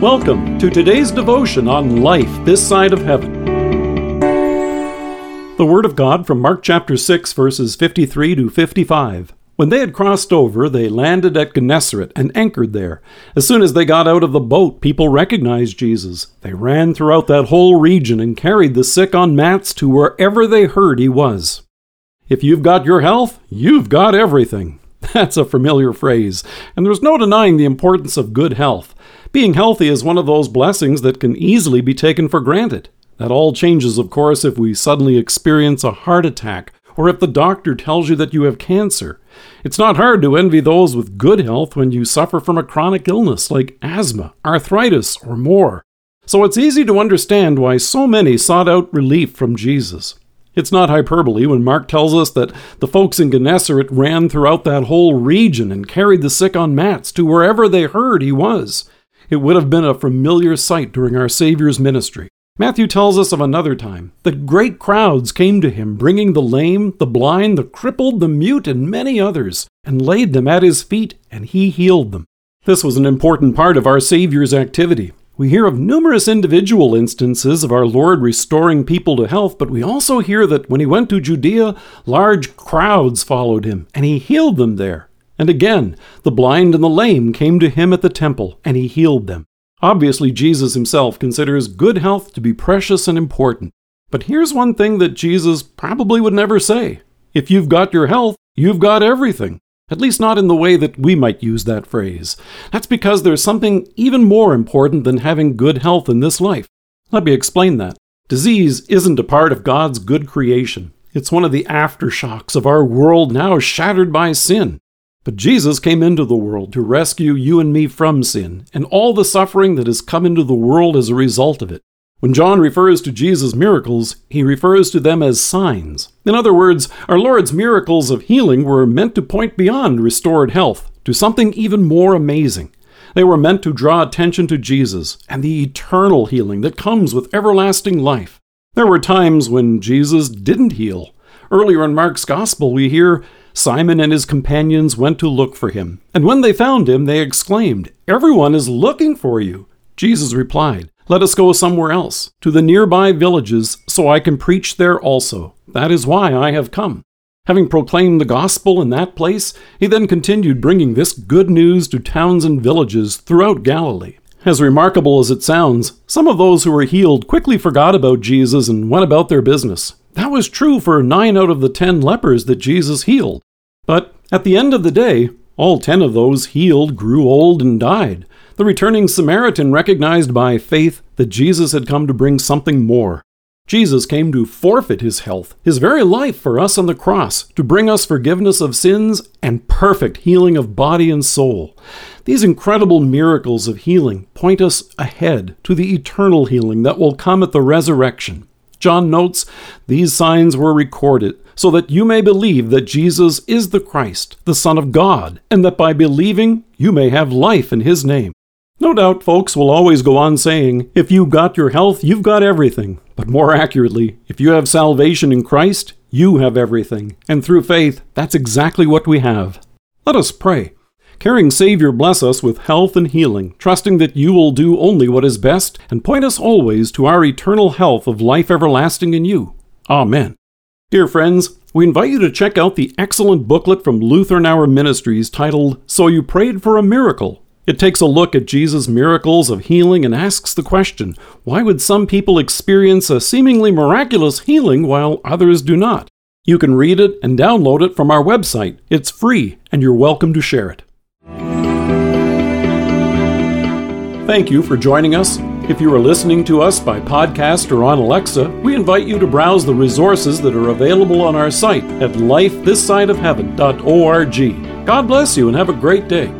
Welcome to today's devotion on life this side of heaven. The Word of God from Mark chapter 6, verses 53 to 55. When they had crossed over, they landed at Gennesaret and anchored there. As soon as they got out of the boat, people recognized Jesus. They ran throughout that whole region and carried the sick on mats to wherever they heard he was. If you've got your health, you've got everything. That's a familiar phrase, and there's no denying the importance of good health. Being healthy is one of those blessings that can easily be taken for granted. That all changes, of course, if we suddenly experience a heart attack or if the doctor tells you that you have cancer. It's not hard to envy those with good health when you suffer from a chronic illness like asthma, arthritis, or more. So it's easy to understand why so many sought out relief from Jesus. It's not hyperbole when Mark tells us that the folks in Gennesaret ran throughout that whole region and carried the sick on mats to wherever they heard he was. It would have been a familiar sight during our Savior's ministry. Matthew tells us of another time that great crowds came to him, bringing the lame, the blind, the crippled, the mute, and many others, and laid them at his feet, and he healed them. This was an important part of our Savior's activity. We hear of numerous individual instances of our Lord restoring people to health, but we also hear that when he went to Judea, large crowds followed him, and he healed them there. And again, the blind and the lame came to him at the temple, and he healed them. Obviously, Jesus himself considers good health to be precious and important. But here's one thing that Jesus probably would never say If you've got your health, you've got everything. At least not in the way that we might use that phrase. That's because there's something even more important than having good health in this life. Let me explain that. Disease isn't a part of God's good creation. It's one of the aftershocks of our world now shattered by sin. But Jesus came into the world to rescue you and me from sin and all the suffering that has come into the world as a result of it. When John refers to Jesus' miracles, he refers to them as signs. In other words, our Lord's miracles of healing were meant to point beyond restored health to something even more amazing. They were meant to draw attention to Jesus and the eternal healing that comes with everlasting life. There were times when Jesus didn't heal. Earlier in Mark's Gospel, we hear, Simon and his companions went to look for him. And when they found him, they exclaimed, Everyone is looking for you. Jesus replied, Let us go somewhere else, to the nearby villages, so I can preach there also. That is why I have come. Having proclaimed the gospel in that place, he then continued bringing this good news to towns and villages throughout Galilee. As remarkable as it sounds, some of those who were healed quickly forgot about Jesus and went about their business. That was true for nine out of the ten lepers that Jesus healed. But at the end of the day, all ten of those healed grew old and died. The returning Samaritan recognized by faith that Jesus had come to bring something more. Jesus came to forfeit his health, his very life for us on the cross, to bring us forgiveness of sins and perfect healing of body and soul. These incredible miracles of healing point us ahead to the eternal healing that will come at the resurrection. John notes, These signs were recorded so that you may believe that Jesus is the Christ, the Son of God, and that by believing you may have life in his name. No doubt folks will always go on saying, if you've got your health, you've got everything. But more accurately, if you have salvation in Christ, you have everything. And through faith, that's exactly what we have. Let us pray. Caring Savior, bless us with health and healing, trusting that you will do only what is best and point us always to our eternal health of life everlasting in you. Amen. Dear friends, we invite you to check out the excellent booklet from Lutheran Hour Ministries titled So You Prayed for a Miracle. It takes a look at Jesus' miracles of healing and asks the question why would some people experience a seemingly miraculous healing while others do not? You can read it and download it from our website. It's free, and you're welcome to share it. Thank you for joining us. If you are listening to us by podcast or on Alexa, we invite you to browse the resources that are available on our site at lifethissideofheaven.org. God bless you and have a great day.